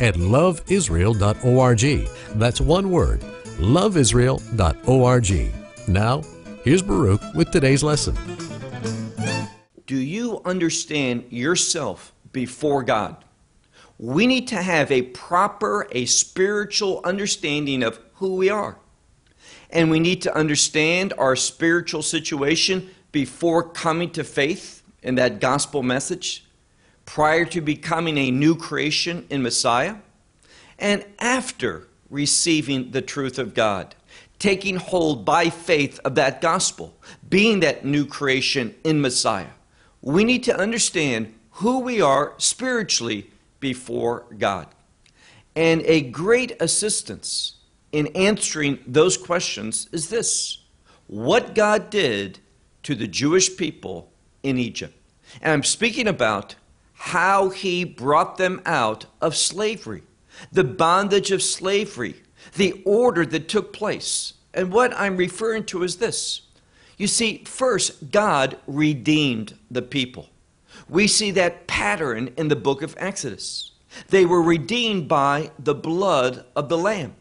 at loveisrael.org. That's one word, loveisrael.org. Now, here's Baruch with today's lesson. Do you understand yourself before God? We need to have a proper, a spiritual understanding of who we are. And we need to understand our spiritual situation before coming to faith in that gospel message, prior to becoming a new creation in Messiah, and after receiving the truth of God, taking hold by faith of that gospel, being that new creation in Messiah. We need to understand who we are spiritually before God. And a great assistance in answering those questions is this what God did to the Jewish people in Egypt. And I'm speaking about how he brought them out of slavery, the bondage of slavery, the order that took place. And what I'm referring to is this. You see, first, God redeemed the people. We see that pattern in the book of Exodus. They were redeemed by the blood of the Lamb.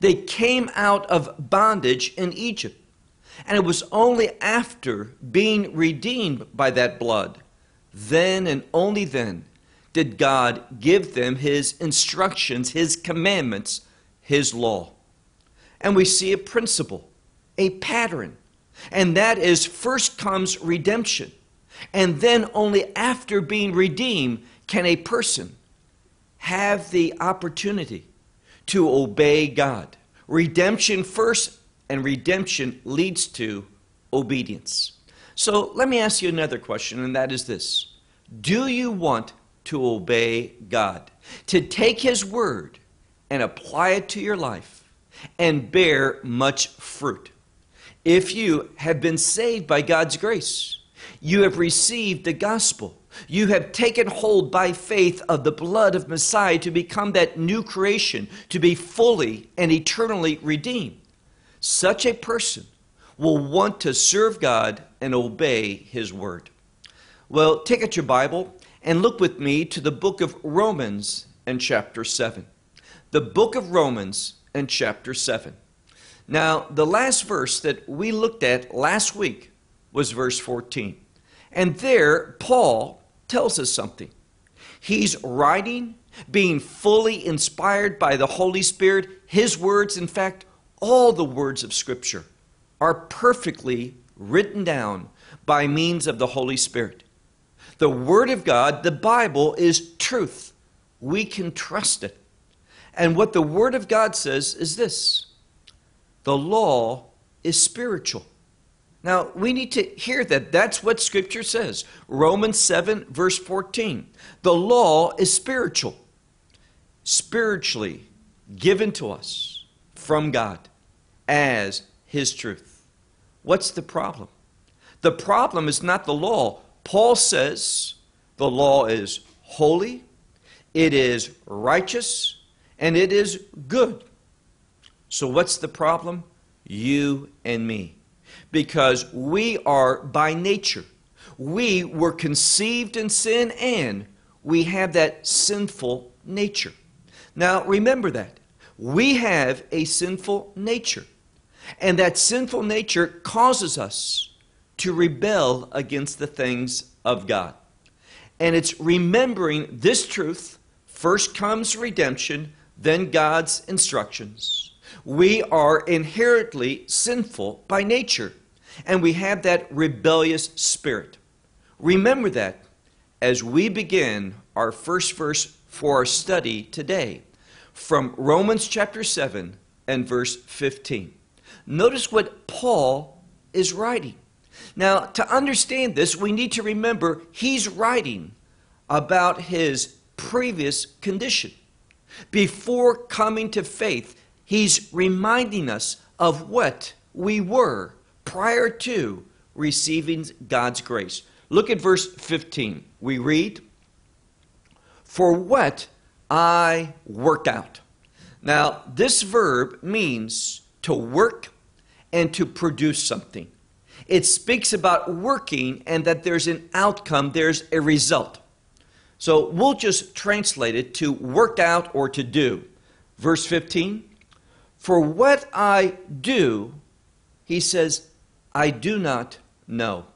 They came out of bondage in Egypt. And it was only after being redeemed by that blood, then and only then, did God give them His instructions, His commandments, His law. And we see a principle, a pattern, and that is first comes redemption. And then only after being redeemed can a person have the opportunity to obey God. Redemption first, and redemption leads to obedience. So let me ask you another question, and that is this Do you want to obey God? To take His word and apply it to your life and bear much fruit? If you have been saved by God's grace, you have received the gospel. You have taken hold by faith of the blood of Messiah to become that new creation, to be fully and eternally redeemed. Such a person will want to serve God and obey His word. Well, take out your Bible and look with me to the book of Romans and chapter 7. The book of Romans and chapter 7. Now, the last verse that we looked at last week was verse 14. And there, Paul tells us something. He's writing, being fully inspired by the Holy Spirit. His words, in fact, all the words of Scripture, are perfectly written down by means of the Holy Spirit. The Word of God, the Bible, is truth. We can trust it. And what the Word of God says is this the law is spiritual. Now, we need to hear that. That's what Scripture says. Romans 7, verse 14. The law is spiritual, spiritually given to us from God as His truth. What's the problem? The problem is not the law. Paul says the law is holy, it is righteous, and it is good. So, what's the problem? You and me because we are by nature. We were conceived in sin and we have that sinful nature. Now, remember that. We have a sinful nature. And that sinful nature causes us to rebel against the things of God. And it's remembering this truth. First comes redemption, then God's instructions. We are inherently sinful by nature and we have that rebellious spirit. Remember that as we begin our first verse for our study today from Romans chapter 7 and verse 15. Notice what Paul is writing. Now, to understand this, we need to remember he's writing about his previous condition. Before coming to faith, he's reminding us of what we were prior to receiving God's grace. Look at verse 15. We read, For what I work out. Now, this verb means to work and to produce something. It speaks about working and that there's an outcome, there's a result. So we'll just translate it to work out or to do. Verse 15 For what I do, he says, I do not know.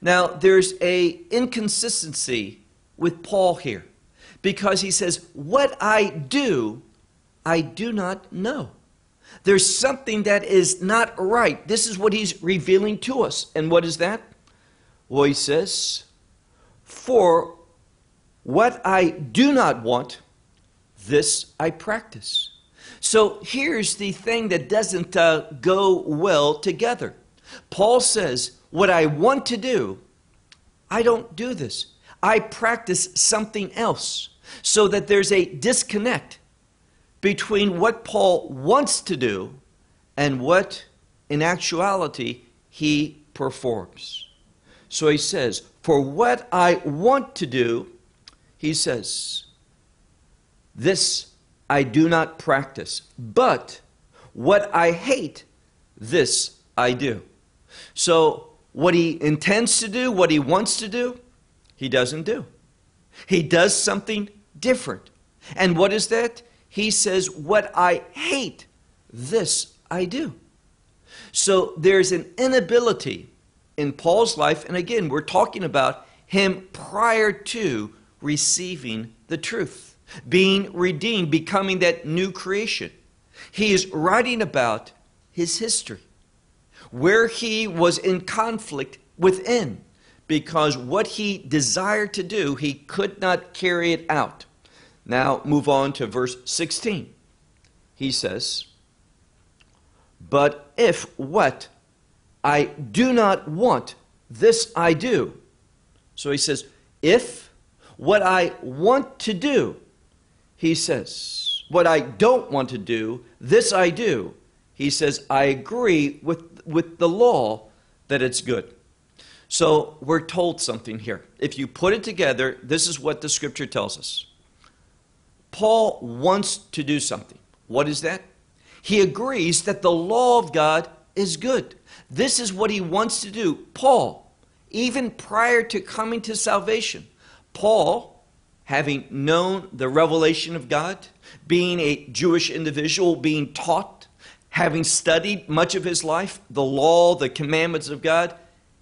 Now, there's a inconsistency with Paul here because he says, What I do, I do not know. There's something that is not right. This is what he's revealing to us. And what is that? Well, he says, For what I do not want, this I practice. So here's the thing that doesn't uh, go well together. Paul says, What I want to do, I don't do this. I practice something else. So that there's a disconnect between what Paul wants to do and what, in actuality, he performs. So he says, For what I want to do, he says, This I do not practice, but what I hate, this I do. So, what he intends to do, what he wants to do, he doesn't do. He does something different. And what is that? He says, What I hate, this I do. So there's an inability in Paul's life, and again, we're talking about him prior to receiving the truth, being redeemed, becoming that new creation. He is writing about his history, where he was in conflict within, because what he desired to do, he could not carry it out. Now, move on to verse 16. He says, But if what I do not want, this I do. So he says, If what I want to do, he says, what I don't want to do, this I do. He says, I agree with, with the law that it's good. So we're told something here. If you put it together, this is what the scripture tells us. Paul wants to do something. What is that? He agrees that the law of God is good. This is what he wants to do. Paul, even prior to coming to salvation, Paul, having known the revelation of God, being a Jewish individual, being taught, having studied much of his life, the law, the commandments of God,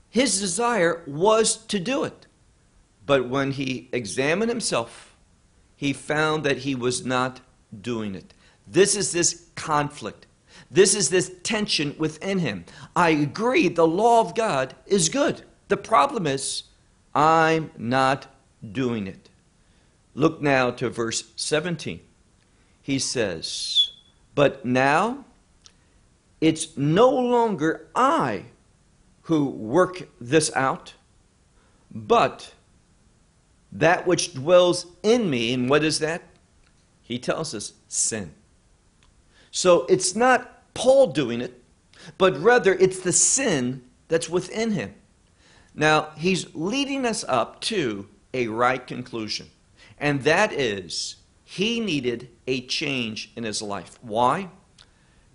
his desire was to do it. But when he examined himself, he found that he was not doing it. This is this conflict. This is this tension within him. I agree, the law of God is good. The problem is, I'm not doing it. Look now to verse 17. He says, But now it's no longer I who work this out, but that which dwells in me. And what is that? He tells us sin. So it's not Paul doing it, but rather it's the sin that's within him. Now, he's leading us up to a right conclusion, and that is he needed a change in his life. Why?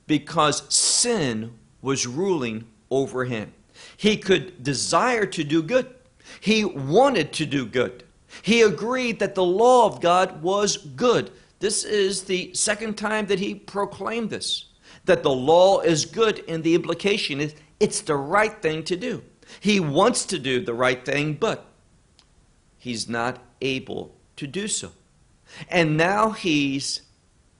Because sin was ruling over him. He could desire to do good, he wanted to do good. He agreed that the law of God was good. This is the second time that he proclaimed this that the law is good, and the implication is it's the right thing to do. He wants to do the right thing, but he's not able to do so. And now he's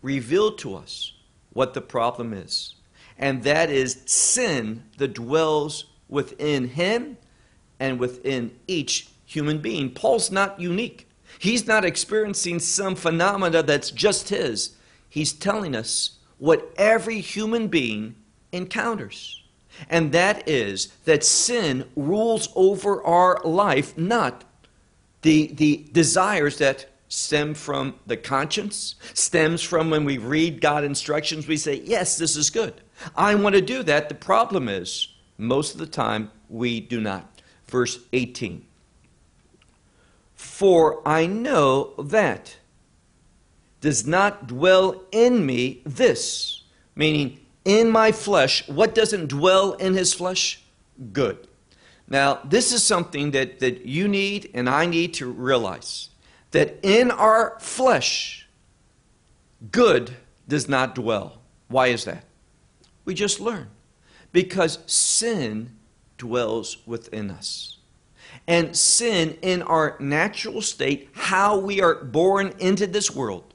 revealed to us what the problem is, and that is sin that dwells within him and within each human being. Paul's not unique. He's not experiencing some phenomena that's just his. He's telling us what every human being encounters. And that is that sin rules over our life, not the, the desires that stem from the conscience, stems from when we read God instructions, we say, Yes, this is good. I want to do that. The problem is, most of the time, we do not. Verse 18 For I know that does not dwell in me this, meaning in my flesh. What doesn't dwell in his flesh? Good. Now, this is something that, that you need and I need to realize that in our flesh, good does not dwell. Why is that? We just learn. Because sin dwells within us. And sin in our natural state, how we are born into this world,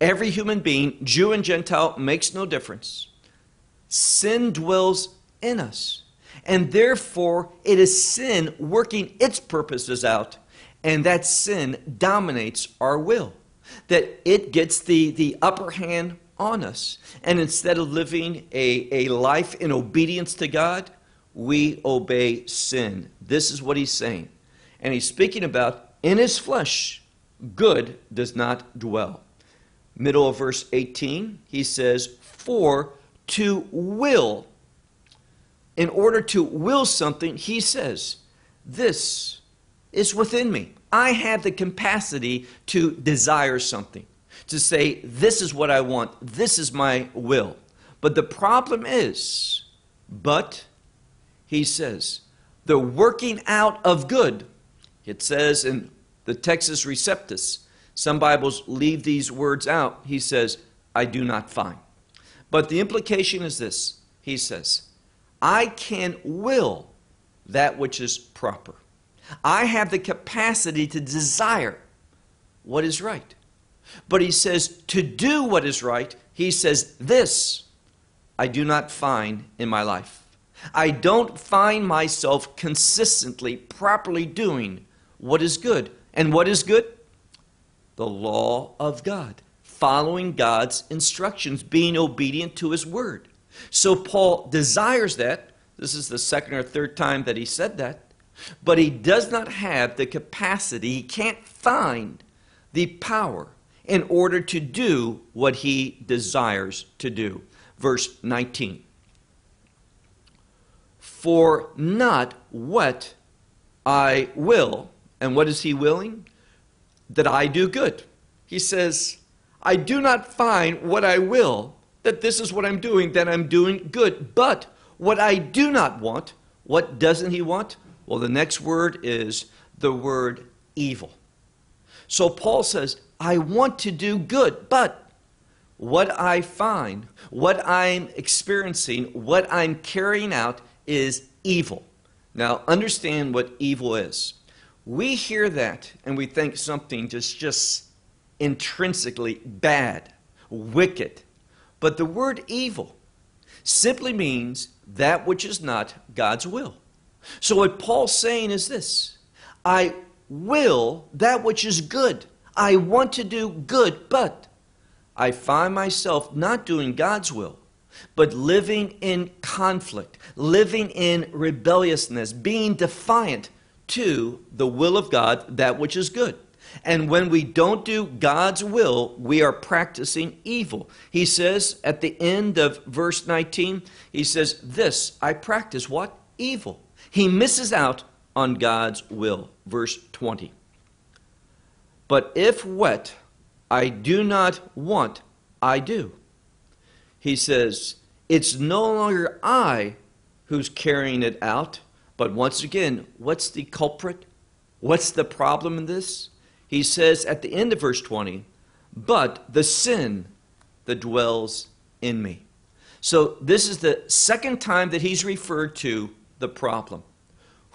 every human being, Jew and Gentile, makes no difference. Sin dwells in us. And therefore, it is sin working its purposes out and that sin dominates our will. That it gets the, the upper hand on us. And instead of living a, a life in obedience to God, we obey sin. This is what he's saying. And he's speaking about in his flesh, good does not dwell. Middle of verse 18, he says, For to will, in order to will something, he says, This is within me. I have the capacity to desire something, to say, This is what I want, this is my will. But the problem is, but, he says, the working out of good, it says in the Textus Receptus, some Bibles leave these words out. He says, I do not find. But the implication is this He says, I can will that which is proper. I have the capacity to desire what is right. But he says, to do what is right, he says, this I do not find in my life. I don't find myself consistently, properly doing what is good. And what is good? The law of God, following God's instructions, being obedient to his word. So Paul desires that. This is the second or third time that he said that. But he does not have the capacity, he can't find the power in order to do what he desires to do. Verse 19. For not what I will, and what is he willing? That I do good. He says, I do not find what I will, that this is what I'm doing, that I'm doing good. But what I do not want, what doesn't he want? Well, the next word is the word evil. So Paul says, I want to do good, but what I find, what I'm experiencing, what I'm carrying out is evil. Now, understand what evil is. We hear that and we think something just, just intrinsically bad, wicked. But the word evil simply means that which is not God's will. So, what Paul's saying is this I will that which is good. I want to do good, but I find myself not doing God's will, but living in conflict, living in rebelliousness, being defiant to the will of God, that which is good. And when we don't do God's will, we are practicing evil. He says at the end of verse 19, he says, This I practice what? Evil. He misses out on God's will. Verse 20. But if what I do not want, I do. He says, it's no longer I who's carrying it out, but once again, what's the culprit? What's the problem in this? He says at the end of verse 20, but the sin that dwells in me. So this is the second time that he's referred to the problem.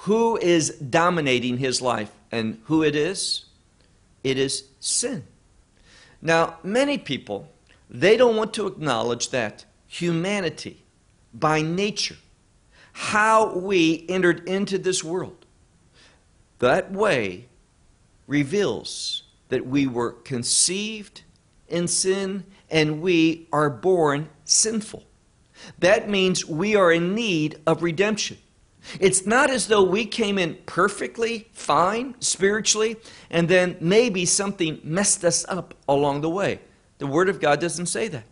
Who is dominating his life and who it is? It is sin. Now, many people, they don't want to acknowledge that humanity, by nature, how we entered into this world, that way reveals that we were conceived in sin and we are born sinful. That means we are in need of redemption. It's not as though we came in perfectly fine spiritually and then maybe something messed us up along the way. The Word of God doesn't say that.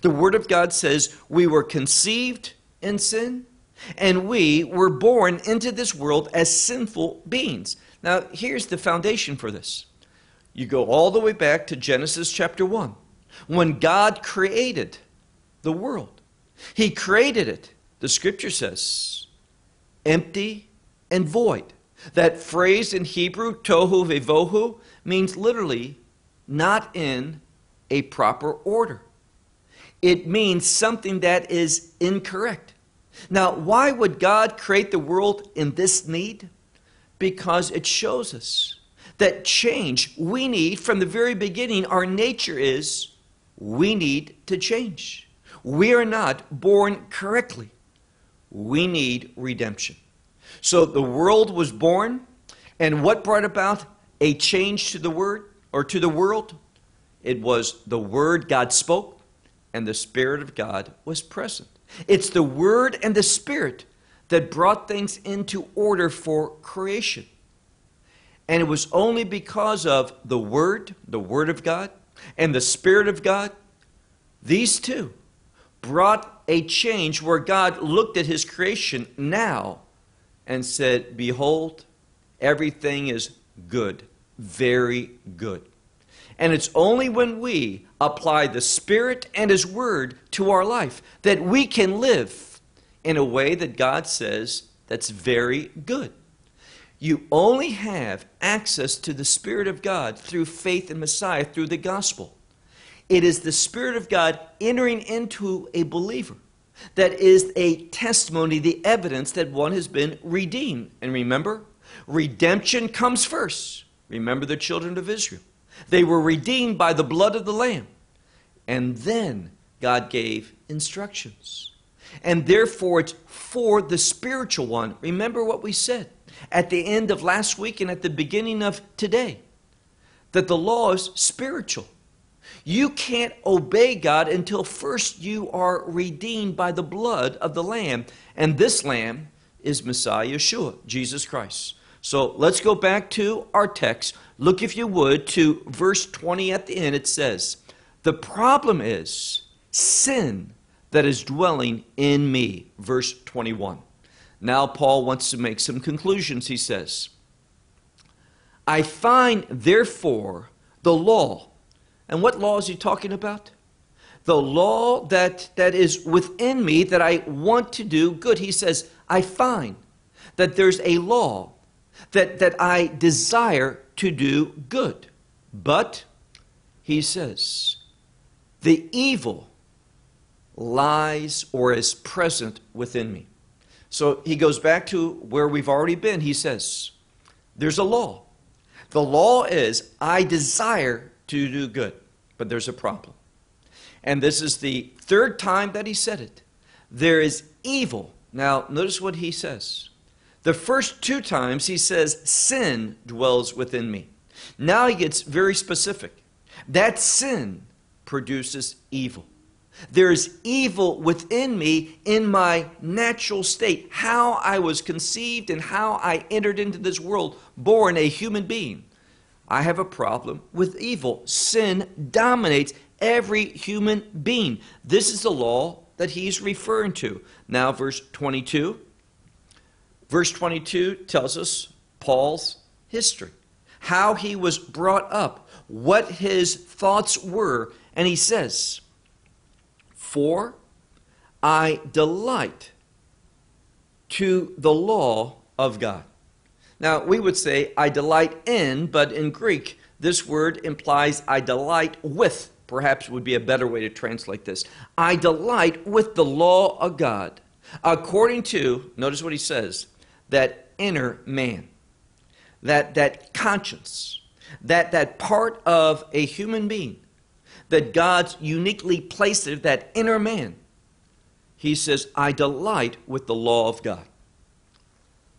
The Word of God says we were conceived in sin and we were born into this world as sinful beings. Now, here's the foundation for this. You go all the way back to Genesis chapter 1, when God created the world. He created it, the scripture says, empty and void. That phrase in Hebrew, tohu vevohu, means literally not in a proper order. It means something that is incorrect. Now, why would God create the world in this need? Because it shows us that change we need from the very beginning, our nature is we need to change. We are not born correctly. We need redemption. So the world was born, and what brought about a change to the word or to the world? It was the word God spoke, and the Spirit of God was present. It's the Word and the Spirit that brought things into order for creation. And it was only because of the Word, the Word of God, and the Spirit of God, these two brought a change where God looked at His creation now and said, Behold, everything is good, very good. And it's only when we apply the Spirit and His Word to our life that we can live in a way that God says that's very good. You only have access to the Spirit of God through faith in Messiah, through the gospel. It is the Spirit of God entering into a believer that is a testimony, the evidence that one has been redeemed. And remember, redemption comes first. Remember the children of Israel. They were redeemed by the blood of the Lamb. And then God gave instructions. And therefore, it's for the spiritual one. Remember what we said at the end of last week and at the beginning of today that the law is spiritual. You can't obey God until first you are redeemed by the blood of the Lamb. And this Lamb is Messiah Yeshua, Jesus Christ. So let's go back to our text. Look, if you would, to verse 20 at the end. It says, The problem is sin that is dwelling in me. Verse 21. Now, Paul wants to make some conclusions. He says, I find, therefore, the law. And what law is he talking about? The law that, that is within me that I want to do good. He says, I find that there's a law that, that I desire to do good. But, he says, the evil lies or is present within me. So he goes back to where we've already been. He says, There's a law. The law is, I desire to do good, but there's a problem. And this is the third time that he said it. There is evil. Now, notice what he says the first two times he says, Sin dwells within me. Now he gets very specific. That sin produces evil. There is evil within me in my natural state, how I was conceived and how I entered into this world, born a human being. I have a problem with evil. Sin dominates every human being. This is the law that he's referring to. Now, verse 22 Verse 22 tells us Paul's history, how he was brought up, what his thoughts were. And he says, For I delight to the law of God. Now, we would say, I delight in, but in Greek, this word implies I delight with. Perhaps would be a better way to translate this. I delight with the law of God, according to, notice what he says, that inner man, that, that conscience, that, that part of a human being that God's uniquely placed that inner man. He says, I delight with the law of God.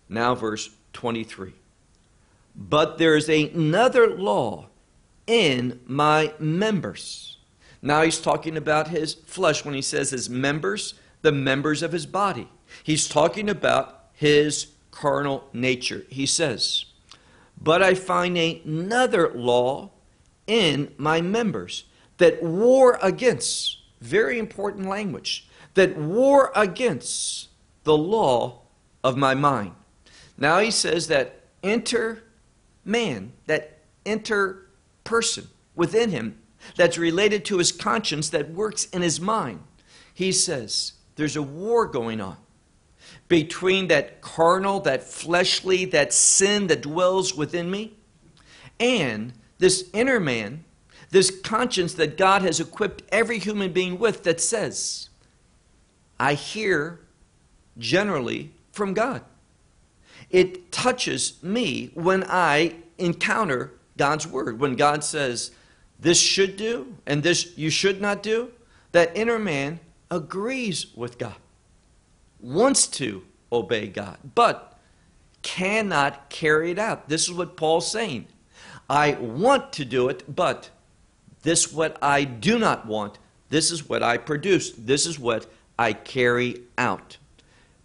Now, verse 23. But there is another law in my members. Now he's talking about his flesh when he says his members, the members of his body. He's talking about his carnal nature. He says, But I find another law in my members that war against, very important language, that war against the law of my mind. Now he says that inner man, that enter person within him that's related to his conscience that works in his mind. He says there's a war going on between that carnal, that fleshly, that sin that dwells within me, and this inner man, this conscience that God has equipped every human being with that says, I hear generally from God. It touches me when I encounter God's word. When God says, this should do and this you should not do, that inner man agrees with God, wants to obey God, but cannot carry it out. This is what Paul's saying. I want to do it, but this what I do not want. This is what I produce. This is what I carry out.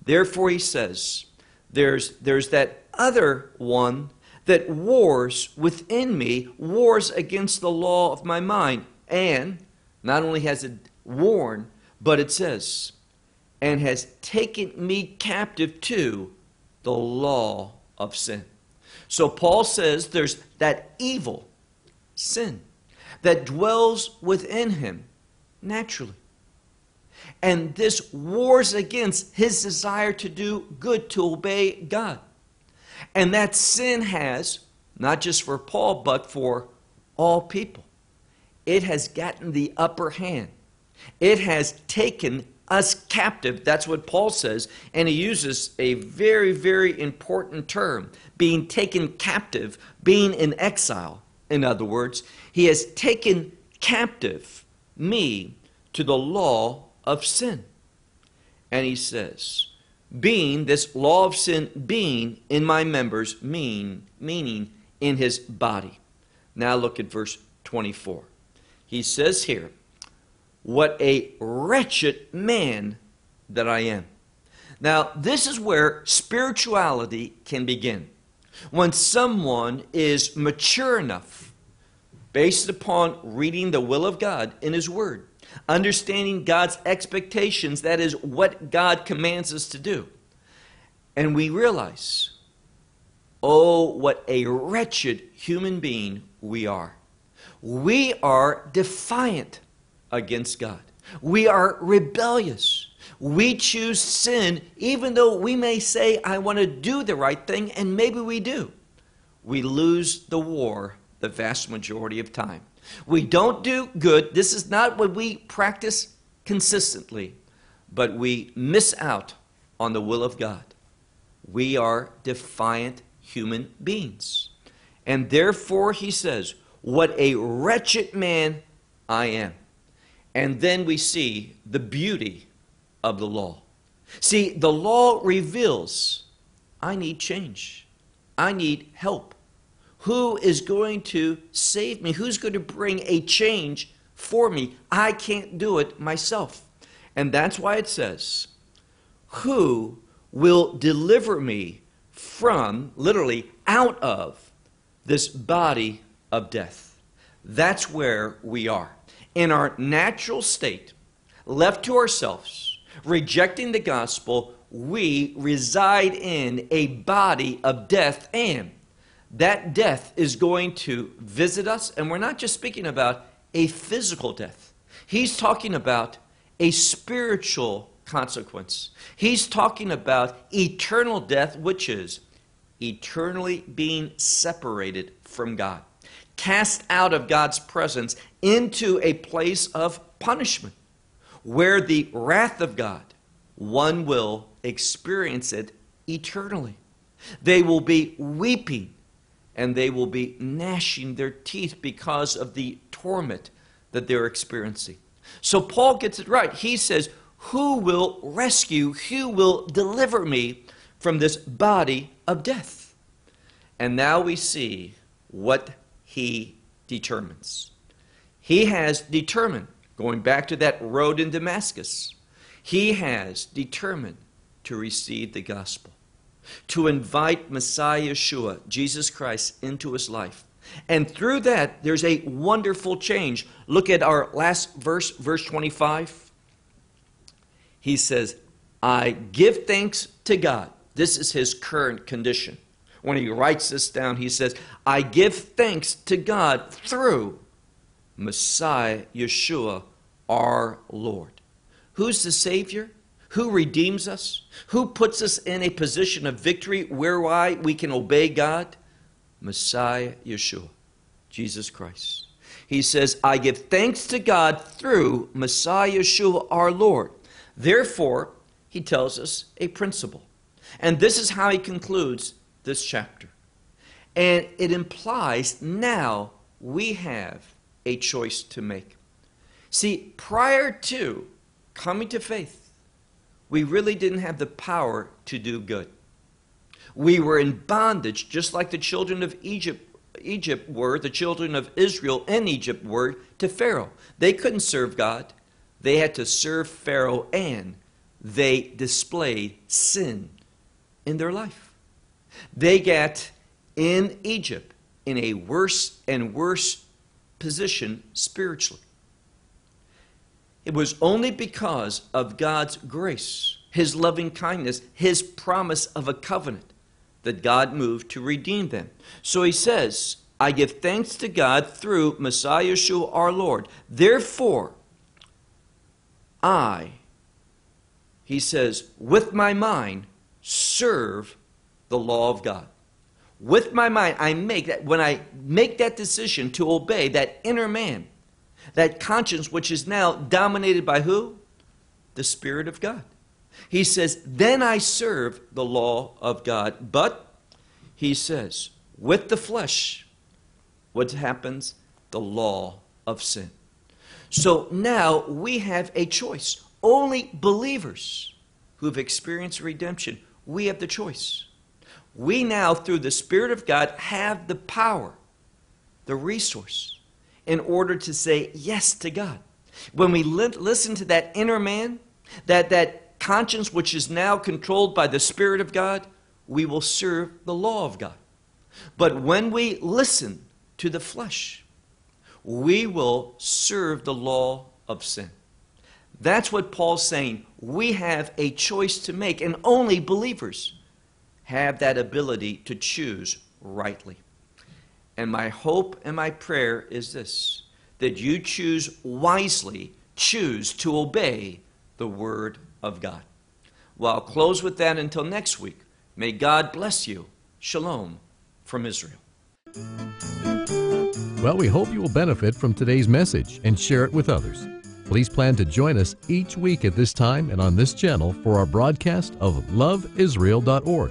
Therefore, he says, there's, there's that other one that wars within me, wars against the law of my mind. And not only has it worn, but it says, and has taken me captive to the law of sin. So Paul says there's that evil, sin, that dwells within him naturally. And this wars against his desire to do good, to obey God. And that sin has, not just for Paul, but for all people, it has gotten the upper hand. It has taken us captive. That's what Paul says. And he uses a very, very important term being taken captive, being in exile. In other words, he has taken captive me to the law of sin. And he says, being this law of sin being in my members mean meaning in his body now look at verse 24 he says here what a wretched man that i am now this is where spirituality can begin when someone is mature enough based upon reading the will of god in his word understanding God's expectations, that is what God commands us to do. And we realize, oh, what a wretched human being we are. We are defiant against God. We are rebellious. We choose sin even though we may say, I want to do the right thing, and maybe we do. We lose the war the vast majority of time. We don't do good. This is not what we practice consistently, but we miss out on the will of God. We are defiant human beings. And therefore, he says, What a wretched man I am. And then we see the beauty of the law. See, the law reveals I need change, I need help. Who is going to save me? Who's going to bring a change for me? I can't do it myself. And that's why it says, Who will deliver me from, literally, out of this body of death? That's where we are. In our natural state, left to ourselves, rejecting the gospel, we reside in a body of death and that death is going to visit us, and we're not just speaking about a physical death. He's talking about a spiritual consequence. He's talking about eternal death, which is eternally being separated from God, cast out of God's presence into a place of punishment, where the wrath of God, one will experience it eternally. They will be weeping and they will be gnashing their teeth because of the torment that they're experiencing. So Paul gets it right. He says, Who will rescue, who will deliver me from this body of death? And now we see what he determines. He has determined, going back to that road in Damascus, he has determined to receive the gospel. to invite Messiah Yeshua, Jesus Christ, into his life. And through that, there's a wonderful change. Look at our last verse, verse 25. He says, I give thanks to God. This is his current condition. When he writes this down, he says, I give thanks to God through Messiah Yeshua, our Lord. Who's the Savior? Who redeems us? Who puts us in a position of victory whereby we can obey God? Messiah Yeshua, Jesus Christ. He says, I give thanks to God through Messiah Yeshua our Lord. Therefore, he tells us a principle. And this is how he concludes this chapter. And it implies now we have a choice to make. See, prior to coming to faith, we really didn't have the power to do good. We were in bondage, just like the children of Egypt, Egypt were, the children of Israel in Egypt were to Pharaoh. They couldn't serve God, they had to serve Pharaoh, and they displayed sin in their life. They get in Egypt in a worse and worse position spiritually. It was only because of God's grace, His loving kindness, His promise of a covenant that God moved to redeem them. So He says, I give thanks to God through Messiah Yeshua our Lord. Therefore, I, He says, with my mind, serve the law of God. With my mind, I make that, when I make that decision to obey that inner man, that conscience which is now dominated by who? The Spirit of God. He says, Then I serve the law of God. But, he says, with the flesh, what happens? The law of sin. So now we have a choice. Only believers who've experienced redemption, we have the choice. We now, through the Spirit of God, have the power, the resource in order to say yes to God. When we li- listen to that inner man, that, that conscience which is now controlled by the Spirit of God, we will serve the law of God. But when we listen to the flesh, we will serve the law of sin. That's what Paul's saying. We have a choice to make, and only believers have that ability to choose rightly. And my hope and my prayer is this that you choose wisely, choose to obey the Word of God. Well, I'll close with that until next week. May God bless you. Shalom from Israel. Well, we hope you will benefit from today's message and share it with others. Please plan to join us each week at this time and on this channel for our broadcast of loveisrael.org.